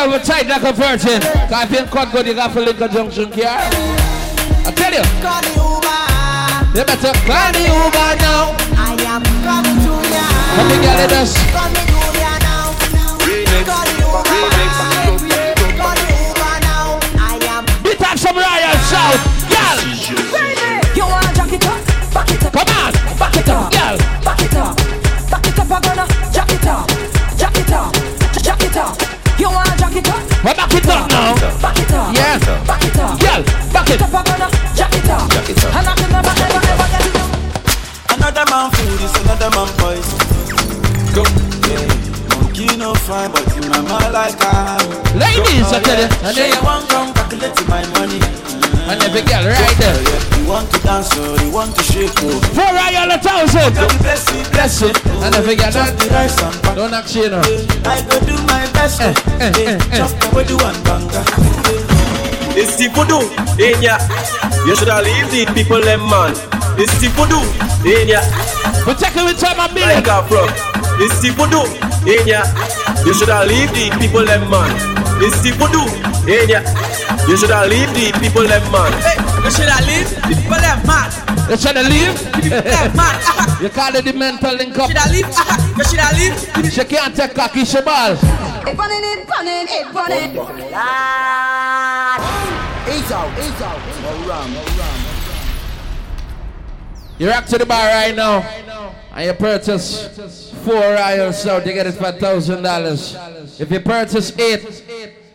Girl with tight like a virgin. Cause if you cut good, you got to link a junction here. I tell you. Call the Uber. You better call the Uber now. I am coming to ya. Every girl in us. Call me Julia now. Call the Uber. Call the Uber now. I am. Beat up some riot shout. Girl. You wanna jack it up, back it up. Come on, it up? Well, back it up now. Back it up, Yeah. back it up. Girl, back it. up. Jack it up, Jack it up. And I can never, ever, ever get enough. Another man food is another man poison. Go. Yeah. Monkey no fine, but you mama like I am. Ladies, I tell you. And Say then you want come calculate my money. And every girl right there. You want to dance or you want to shake oh. Four royal a thousand. Bless it, Bless it. And every girl Chop the rice and back. Don't ask you now. I go do my best. Eh, eh, eh, Chop the way do one banga. It's the voodoo in ya. You should have leave the people them man. It's the voodoo in ya. We take it with time and Like a pro. It's the voodoo in ya. You should have leave the people them man. It's the voodoo in ya. You should have leave the people them man. Hey, you should have leave the people them mad. You should have leave. Them mad. You call it the mental link up. Should have leave. You should have leave. She can't take cocky, she ball. It running, it running, it running. Ease out, ease out. No rum, no rum. You rock to the bar right now. And you purchase four Royal Stout, you get it for thousand dollars. If you purchase eight,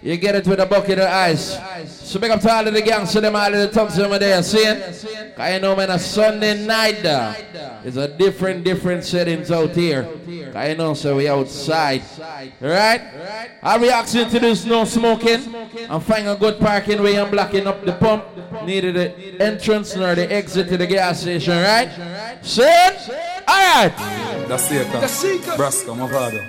you get it with a bucket of ice. So big up to all of the gangs, to them all of the thugs over there, see? Cause you know man, a Sunday night uh, there. It's a different, different settings out here. Cause you know, so we outside. Right? Our reaction to this no smoking and find a good parking way and blocking up the pump. Neither the entrance nor the exit to the gas station, right? See? Alright. Da seca. Da seca. My father.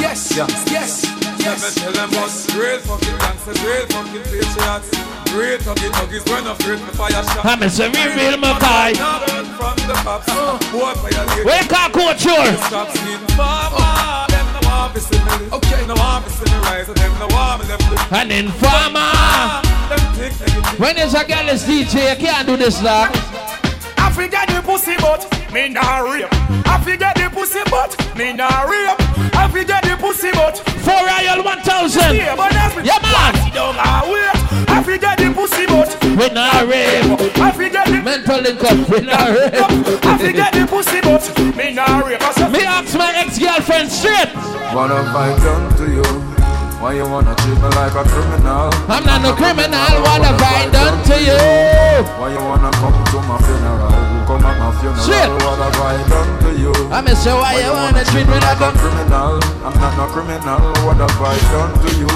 Yes, Yeah. Yes, Let me tell them what's great fucking gangsters, great fucking patriots. Great huggy huggies, we're not afraid to fire shots. I'm a real, real Mackay. Now burn from the cops. Uh. Boy, violate. Where can coach your? Stop sleep. Farmer, them no want me see me. Okay. No want me see me rise, and them no want me left the An informer. Them think. When is a girl is DJ, you can't do this, dog. I forget the pussy but me nah rape. I forget the pussy but me nah rape. I forget the pussy but Four Royal 1000. Yeah, but that's me. Yeah, man. Sit down and wait. I forget the pussy but We not rape. I forget the Mental link up. We not rape. I forget the pussy but me nah rape. Me ask my ex-girlfriend straight. What have I done to you? Why you wanna treat me like a criminal? I'm not no criminal, what have I done to you? Why you wanna come to my funeral? Come at my funeral, Shit. what have I done to you? I miss you, why you wanna treat me like a criminal? I'm not no criminal, what have I done to you?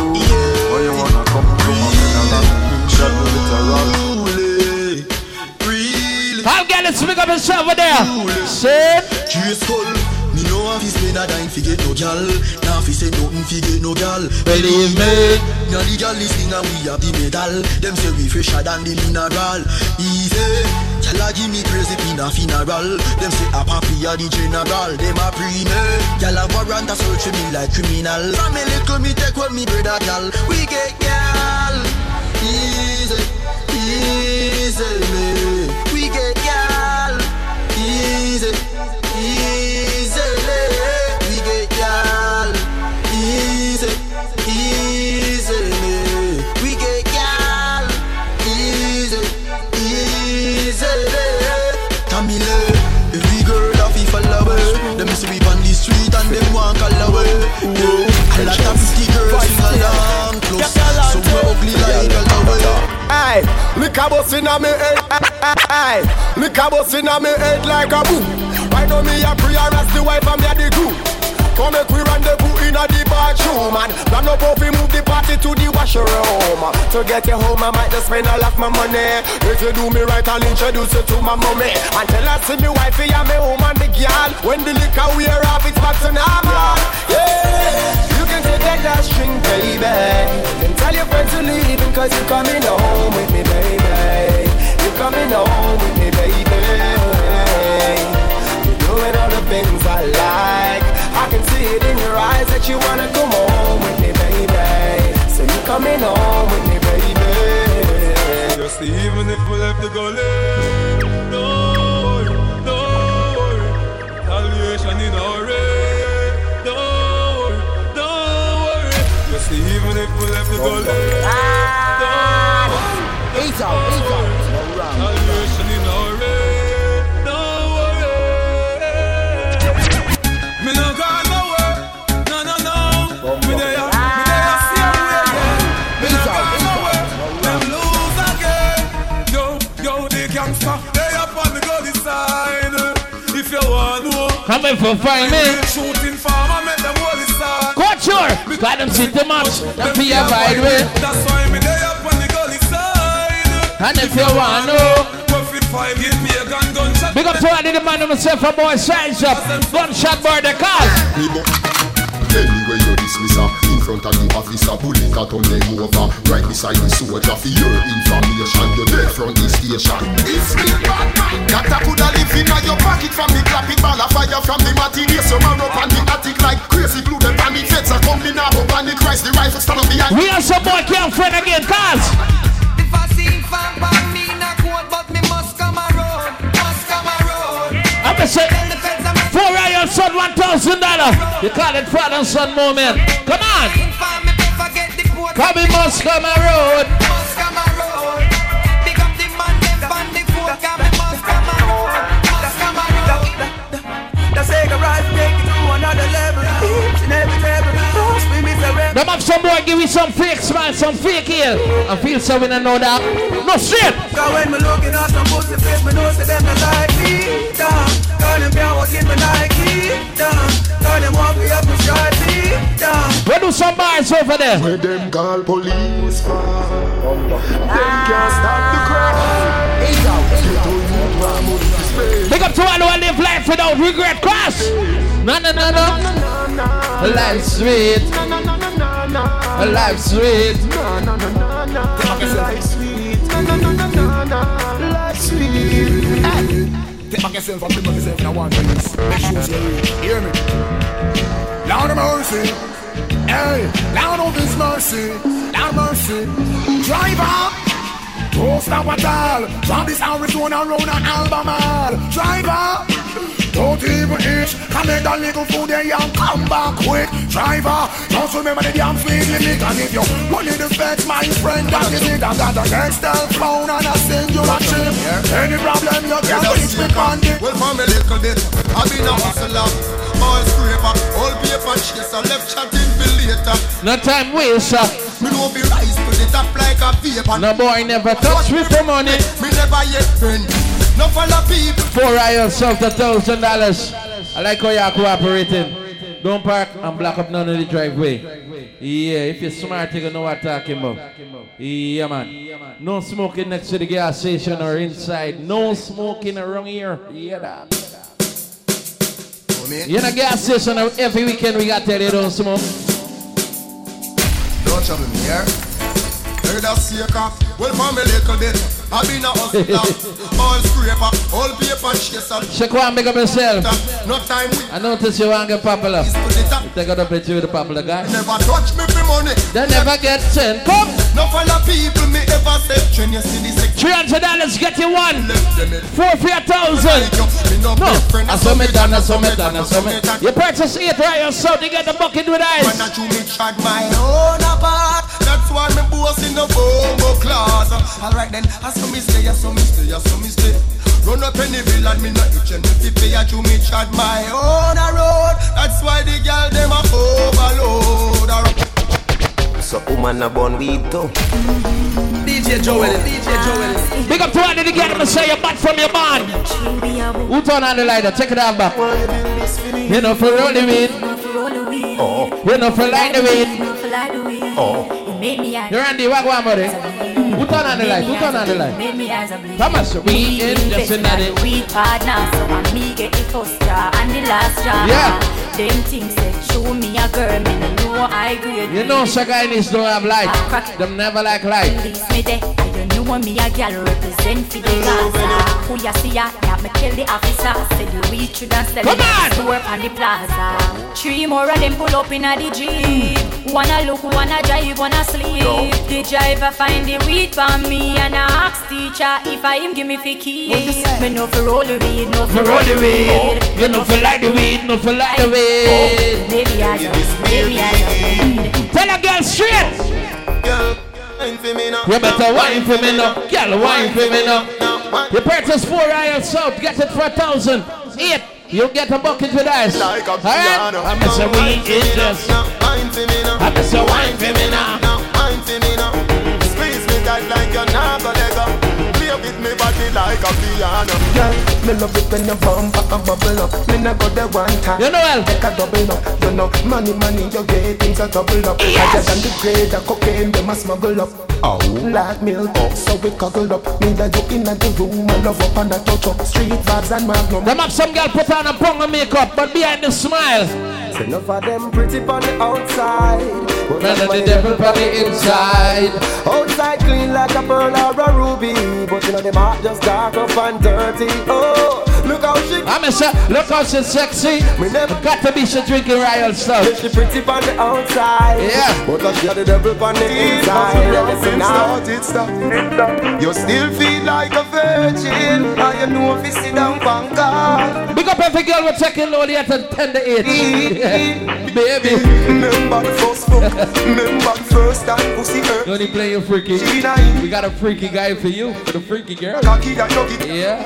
Why you wanna come to my funeral? That literal. I'll get it, speak up yourself over there. Sit. Me to spend a dime fi get no gal. Now fi say nothing fi get no gal. Believe me. Now the gal listening and we have the medal. Them say we fresher than the mineral. Easy. Gal a give me crazy pin a funeral. Them say a papi a the general. Them a pre me. Gal a warrant a search for me like criminal. From a little me take what me brother gal. We get gal. Easy Easily We get gal. Easy away Yeah, A lot of pretty girls sing along close So we like a Hey, lick a bus inna me head. Hey, lick a bus inna me head like a boom. Why don't me a prayer as the wife and me a the groom? Come make we rendezvous bathroom and plan up how we move the party to the washroom. To get you home, I might just spend all of my money. If you do me right, I'll introduce you to my mommy. Until I see me wifey and me home and the girl. When the liquor wear off, it's back to normal. Yeah, you can take that last string, baby. Then tell your friends to leave cause you're coming home with me, baby. You're coming home with me, baby. You're doing all the things I like. I can see it in your eyes that you wanna come home with me, baby. So you're coming home with me, baby. Just even if we left the gully, no worry, no worry. Salvation in our way, no worry, no worry. Just even if we left the gully, no worry. Eat out, eat out. Coming for five minutes. shooting them the side. Culture. Got them sit too much. Them be a with. That's why me they up on the gully side. And if you want to. Give me a gun, gunshot. Big up to all the man himself for boy size up. Gunshot boy the. Anyway, front of the officer, bullet a turn them over. Right beside the soldier for your information. You're dead from the station. It's me, bad man. That I coulda live in your pocket from the clapping ball of fire from the material. So man up on the attic like crazy glue. The panic feds are coming now up on the Christ. The rifle stand up behind. We are some boy can't friend again, cause. If I see fan by me, not quote, but me must come a road, must come a road. I'm gonna say. Ryan Son, one thousand dollar. You call it father and son moment. Come on. Come in come a road. Them another and have some boy give you some fake smile, some fake heel. I feel so we don't know that. No shit. Cause when me looking at some pussy face, me know say them not me. Down, turn them down, what in me Nike. Down, turn them off, we up me stripey. Down. We do some bars over there. Where them call police for? Them can't stop the crowd. Big up to all who live life without regret. Cross. No, no, no, no. Life's sweet. Life's sweet. Life's sweet. Life's sweet. Take back yourself and back yourself now one minute. Make sure you hear me. Lord of mercy. Hey, Lord of His mercy. Lord mercy. Driver. Don't stop at all. From this Arizona round an Albemarle. Driver. Don't even itch. Come make that little food there and come back quick. Driver. Just remember the damn speed limit. And if you money the feds, my friend, that is it. I got a gangster phone and I send you a chip. Any problem you can reach me on it. Well, from a little bit, I've been a hustler, all scraper, all paper chaser, left chatting for later. No time waste. uh. Me know be rise to the top like a vapor. No boy never touch me for money. Me never yet friend. No follow people. Four yourself a thousand dollars. I like how you are cooperating. Don't park and block up none of the driveway. Yeah, if you're smart, you know what I'm talking about. Yeah, man. No smoking next to the gas station or inside. No smoking around here. Yeah, that. You know, gas station every weekend we got tell you don't smoke. Don't trouble me, yeah? Heard that shaker? Well, for me little bit. I been a hustler. all scraper, all paper chaser. Shake one, make up yourself. No time we I notice you want to get popular. You take out a picture with the popular guy. never touch me for money. They never get sent. Come. No follow people me ever say. Train you see this. Three hundred dollars get you one. Four for a thousand. No, I saw me done, I saw me done, I saw me. You purchase it right yourself, you get the bucket with ice. When. I do me tried my own apart. That's why me boss in the bombo class. Alright then, I saw me stay, I saw me stay, I saw me stay. Run up any bill and me not itch and me pay. I do me tried my own a road. That's why the girl them a overload. So woman a born weed too. DJ Joel, DJ Joel. Big up to one of the get them say you're back from your band. Who turn on the lighter? Take it out back. You know for rolling weed. Oh. You know for light the weed. Oh. You're Randy, what go on, buddy? Who turn on the light? Who turn on the light? Thomas, we in just in that. We partner, so I me get the first straw and the last straw. Yeah. Them things say, show me a girl, me no know I grade. You know Shagainis don't have light. Them never like light. me there. I know me a girl represent for the Gaza. Who ya see ya? Yeah, me tell the officer. Say the weed should and sell Come it on! store on the plaza. Three more of them pull up in a the jeep. Wanna look, wanna drive, wanna sleep. No. The driver find the weed for me and I ask teacher if I him give me fi keys. Me no for roll the weed, no for For roll the weed. Oh, you know for light the weed, no for light the weed. Oh, maybe I just, maybe I just. Tell a girl straight. Girl, wine for me now. You better wine for me now. Girl, wine for me now. You purchase four Royal Stout, get it for a thousand. Eight, you get a bucket with ice. Like Alright? I'm Mr. Wine We for me now. Wine for me now. I'm Mr. Wine for me now. Wine for me now. Squeeze me tight like you're not gonna let go. Play with me body like a piano. Girl, me love it when you bump and bubble up. Me nah go there one time. You know well. Take a double up. You know, money, money, you get things a double up. Higher than the grade of cocaine, them a smuggle up. Oh, like milk, so we cuddle up. Me that you in the room, I love up and I touch up. Street vibes and magnum. Them have some girl put on a pong of makeup, but behind the smile. Enough of them pretty on the outside. but when the devil on the inside. Outside clean like a pearl or a ruby, but you know them heart just dark up and dirty. Oh, look how she. I'm a say, look how she's sexy. Me never got to be she drinking Royal Stout. She pretty on the outside, Yeah. but now she the devil on the inside. Yeah, listen now. Start it, stop. You still feel like a virgin. And you know if you sit down on God. Big up every girl we're taking low at a tender age. Baby. Remember the first fuck. Remember the first time pussy hurt. You only play your freaky. We got a freaky guy for you, for the freaky girl. Cocky and you get Yeah.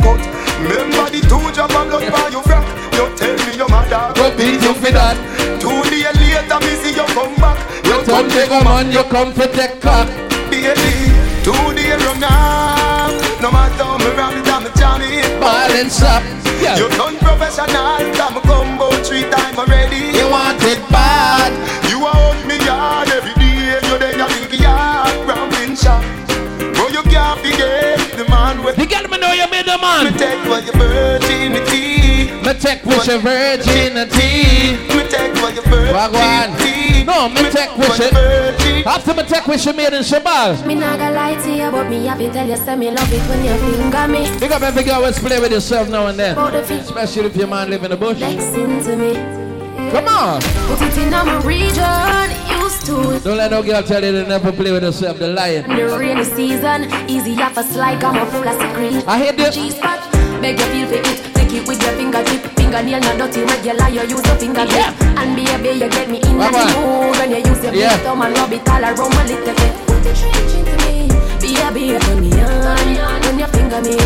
Remember the two drop of blood by your frack. You tell me your mother Go beat you for that. Two days later, me see you come back. You turn big man, you come for the cock. Baby, two days run now. No matter how me rap it, I'm a jammy. Ball and stop. Yeah. You done professional, I'm a combo three time already. You want it bad. You are on me yard every day. You then you big yard, rambling shop. But you can't forget the man with You get me know you made the man. me take your virginity. Me with your virginity. Me take for your virginity. Wagwan. No, me take with you. After me take with you made in Shabal. Me not gonna lie to you, but me happy tell you, say me love it when you finger me. Big up every girl, let's play with yourself now and then. About the feet. Especially if your man live in the bush. To me. Come on. Put it in my region, used to it. Don't let no girl tell you to never play with yourself. The lion. In the rainy season, easy off a slide, come up full of secret. I hate this. G-spot, beg you feel for it. Take it with your fingertip. Fingernail not dirty, regular, you use your finger grip. And baby, you get me in the mood when you use your Yeah. thumb and rub it all around my little bit. Put the trench into me, baby, turn me on when you finger me.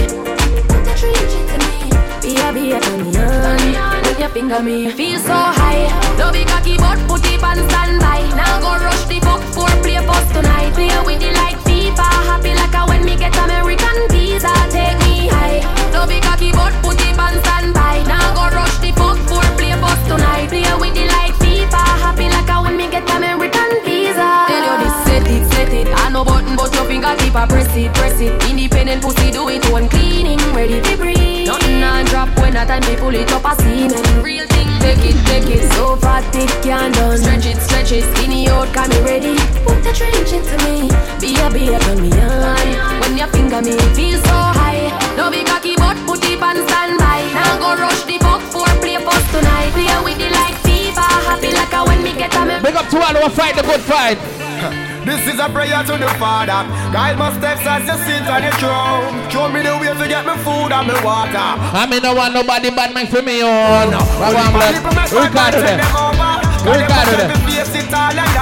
Put the trench into me, baby, turn me on when you finger me. Feel so high. No big cocky but put it on standby. Now go rush the fuck for play tonight. Play with it like FIFA. Happy like a when me get American visa. Take me high. No big cocky but put it on standby. Now go the fuck for play post tonight. Play with it like FIFA. Happy like a when me get a American visa. Tell you this, set it, set it. I no button but your finger tip a press it, press it. Independent pussy do it one cleaning, ready to breathe. Nothing on drop when I time me pull it up a semen. Real thing, take it, take it. So fat it can't done. Stretch it, stretch it. Skinny out, can me ready. Put the trench into me. Be a be a me on. When your finger me feel so high. No big cocky but put it on standby. Now go rush the fuck for play post tonight. Play with it like FIFA. Happy like a when me get a me. Big up to all who fight the good fight. This is a prayer to the Father. Guide my steps as you sit on the throne. Show me the way to get me food and me water. I mean, no want nobody bad man for me on. What one blood? Ricardo there. Ricardo there.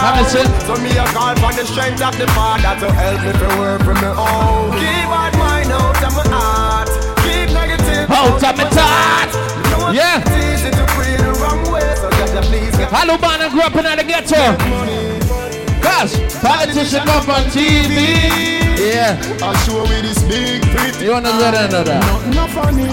Have a sip. So me a call for the strength of the Father to help me to work for me own. Keep bad mind out of my heart. Out of my. Yeah. Hello, man, I grew up in the ghetto. Cause politician come on TV. Yeah. I'll show me this big. You wanna funny.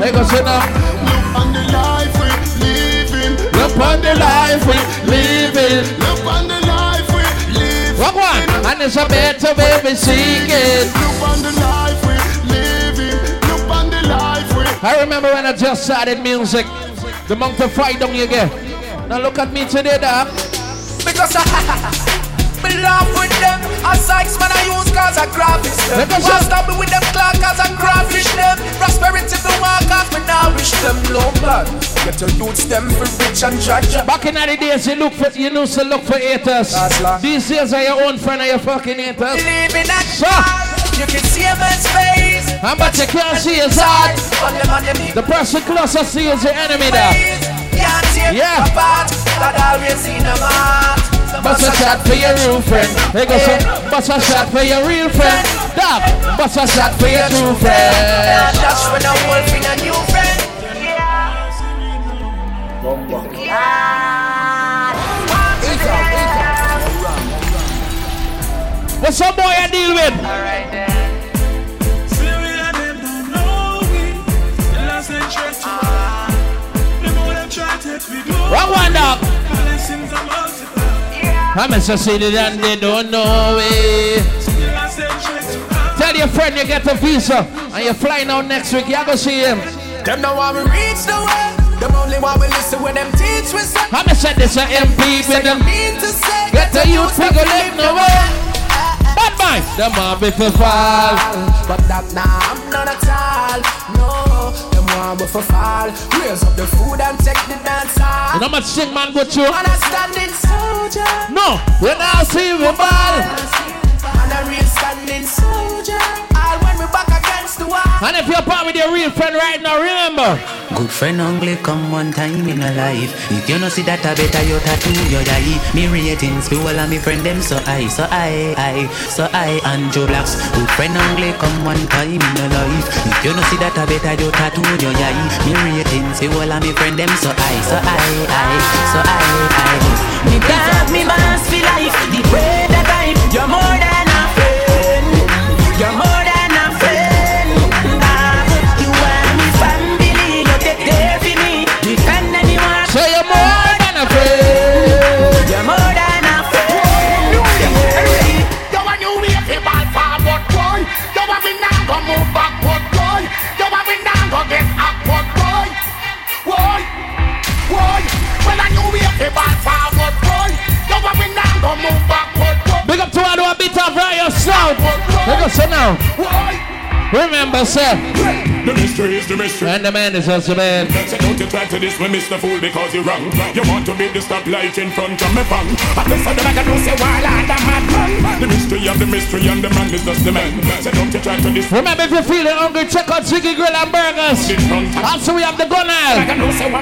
They go sit down. Look on the life we living. Look on the life we living. Look on the life we living. Walk one. And it's a better way we seeking. Look on the life I remember when I just started music. The month of fight down you get. Now look at me today, dog. Because I laugh with them. A Sykes man I use cause I graphish them. Let us Won't stop me with them clock cause I graphish them. Prosperity the walk cause me now wish them low blood. Get your youths them for rich and judge. Back in the days, you look for you know to look for haters. These days are your own friend and your fucking haters. Believe in that So, You can see a man's face. How about you can't see his heart? The person closest to you is your enemy there. Yeah. Bust a shot for your real friend. Hey, go so, bust a shot for your real friend. Dog, bust a shot for your true friend. What's up, boy, I deal with? Wrong one, dog. I'm a society and they don't know it. Tell your friend you get a visa and you're flying out next week. You go see him. Them know how we reach the way. Them only want we listen when them teach we say. I'm a send this a MP with them. Mean to say. Get the youth to go live no way. Bad mind. Them want me to fall. But that nah, I'm not at all. No, want me for fall. Raise up the food and take the dance You know much sing man go through? And a standing soldier. No, when I see we ball. And a real standing soldier. And if you're part with your real friend right now, remember. Good friend only come one time in a life. If you no see that a better you tattoo your eye. Me ratings for all of me friend them so I, so I, I, so I and Joe Blacks. Good friend only come one time in a life. If you no see that a better you tattoo your eye. Me ratings for all of me friend them so I, so I, I, so I, I. Me dog, me boss for life. The Big up to all who a bit of riot sound. Let us now. Remember, sir. The mystery is the mystery. And the man is also man. So don't you try to this with Mr. Fool because you're wrong. You want to be the stoplight in front of me bang. I guess I don't know say why I'm the madman. The mystery of the mystery and the man is just the man. So don't you try to this. Remember, if you're feeling hungry, check out Ziggy Grill and Burgers. Also, we have the gun aisle.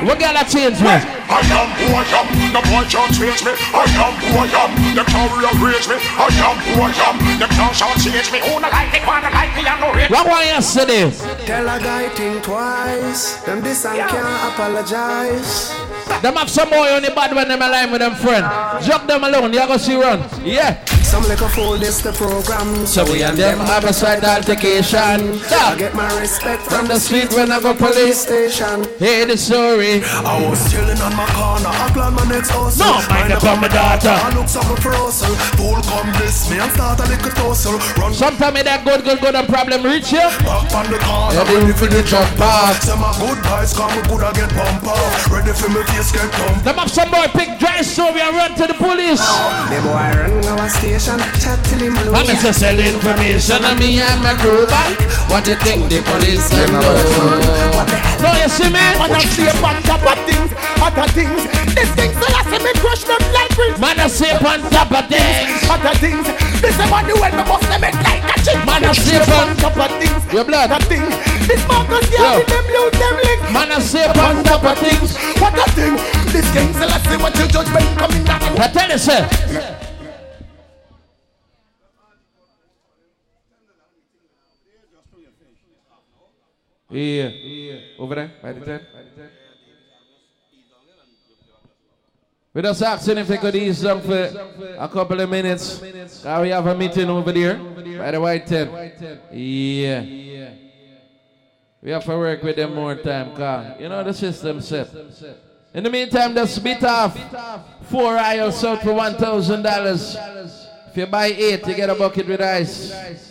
We gotta change, man. I am who I am, the boy can't change me. I am who I am, the can't rearrange me. I am who I am, the can't change me. Who not like me, wanna like me, I know it. What one yesterday? Tell a guy think twice. Them this and can't apologize. Them have some boy on the bad when them align with them friend. Drop them alone, you go see run. Yeah. Some like a fool, this the program. So we and them have a side altercation. I get my respect From the street when I go police station. Hear the story. I was chilling on my corner. I plan my next hustle. No, mind up on my daughter. I look for hustle. Fool come this me and start a little tussle. Run Sometimes me that good, good, good, and problem reach you. back on the corner. Ready for the jump back. Say my good guys come good I get bump off. Ready for me face get dump. Them have some boy pick dry story and run to the police. The boy run our station. Chat till him blue. I'm just sell information on me and my crew back. What do you think the police can do? No, you see me? Man, I see up on top of things, other things. These things that I see me crush them like bricks. Man, I see up on top of things. Other things. This is what the way me bust them it like a chick. Man, I see up on top of things. Your blood. Other things. This Marcus Yo. yeah, them lose them links. Man, I see up on top of things. What a thing. This king still I see what your judgment coming down. I tell you, sir. Yeah. Over there, the tent. We just asking if they could ease down for a couple of minutes. Cause we have a meeting over there by the white tent. Yeah. We have to work with them more time, cause you know the system set. In the meantime, just bit off four aisles out for one thousand dollars. If you buy eight, you get a bucket with ice.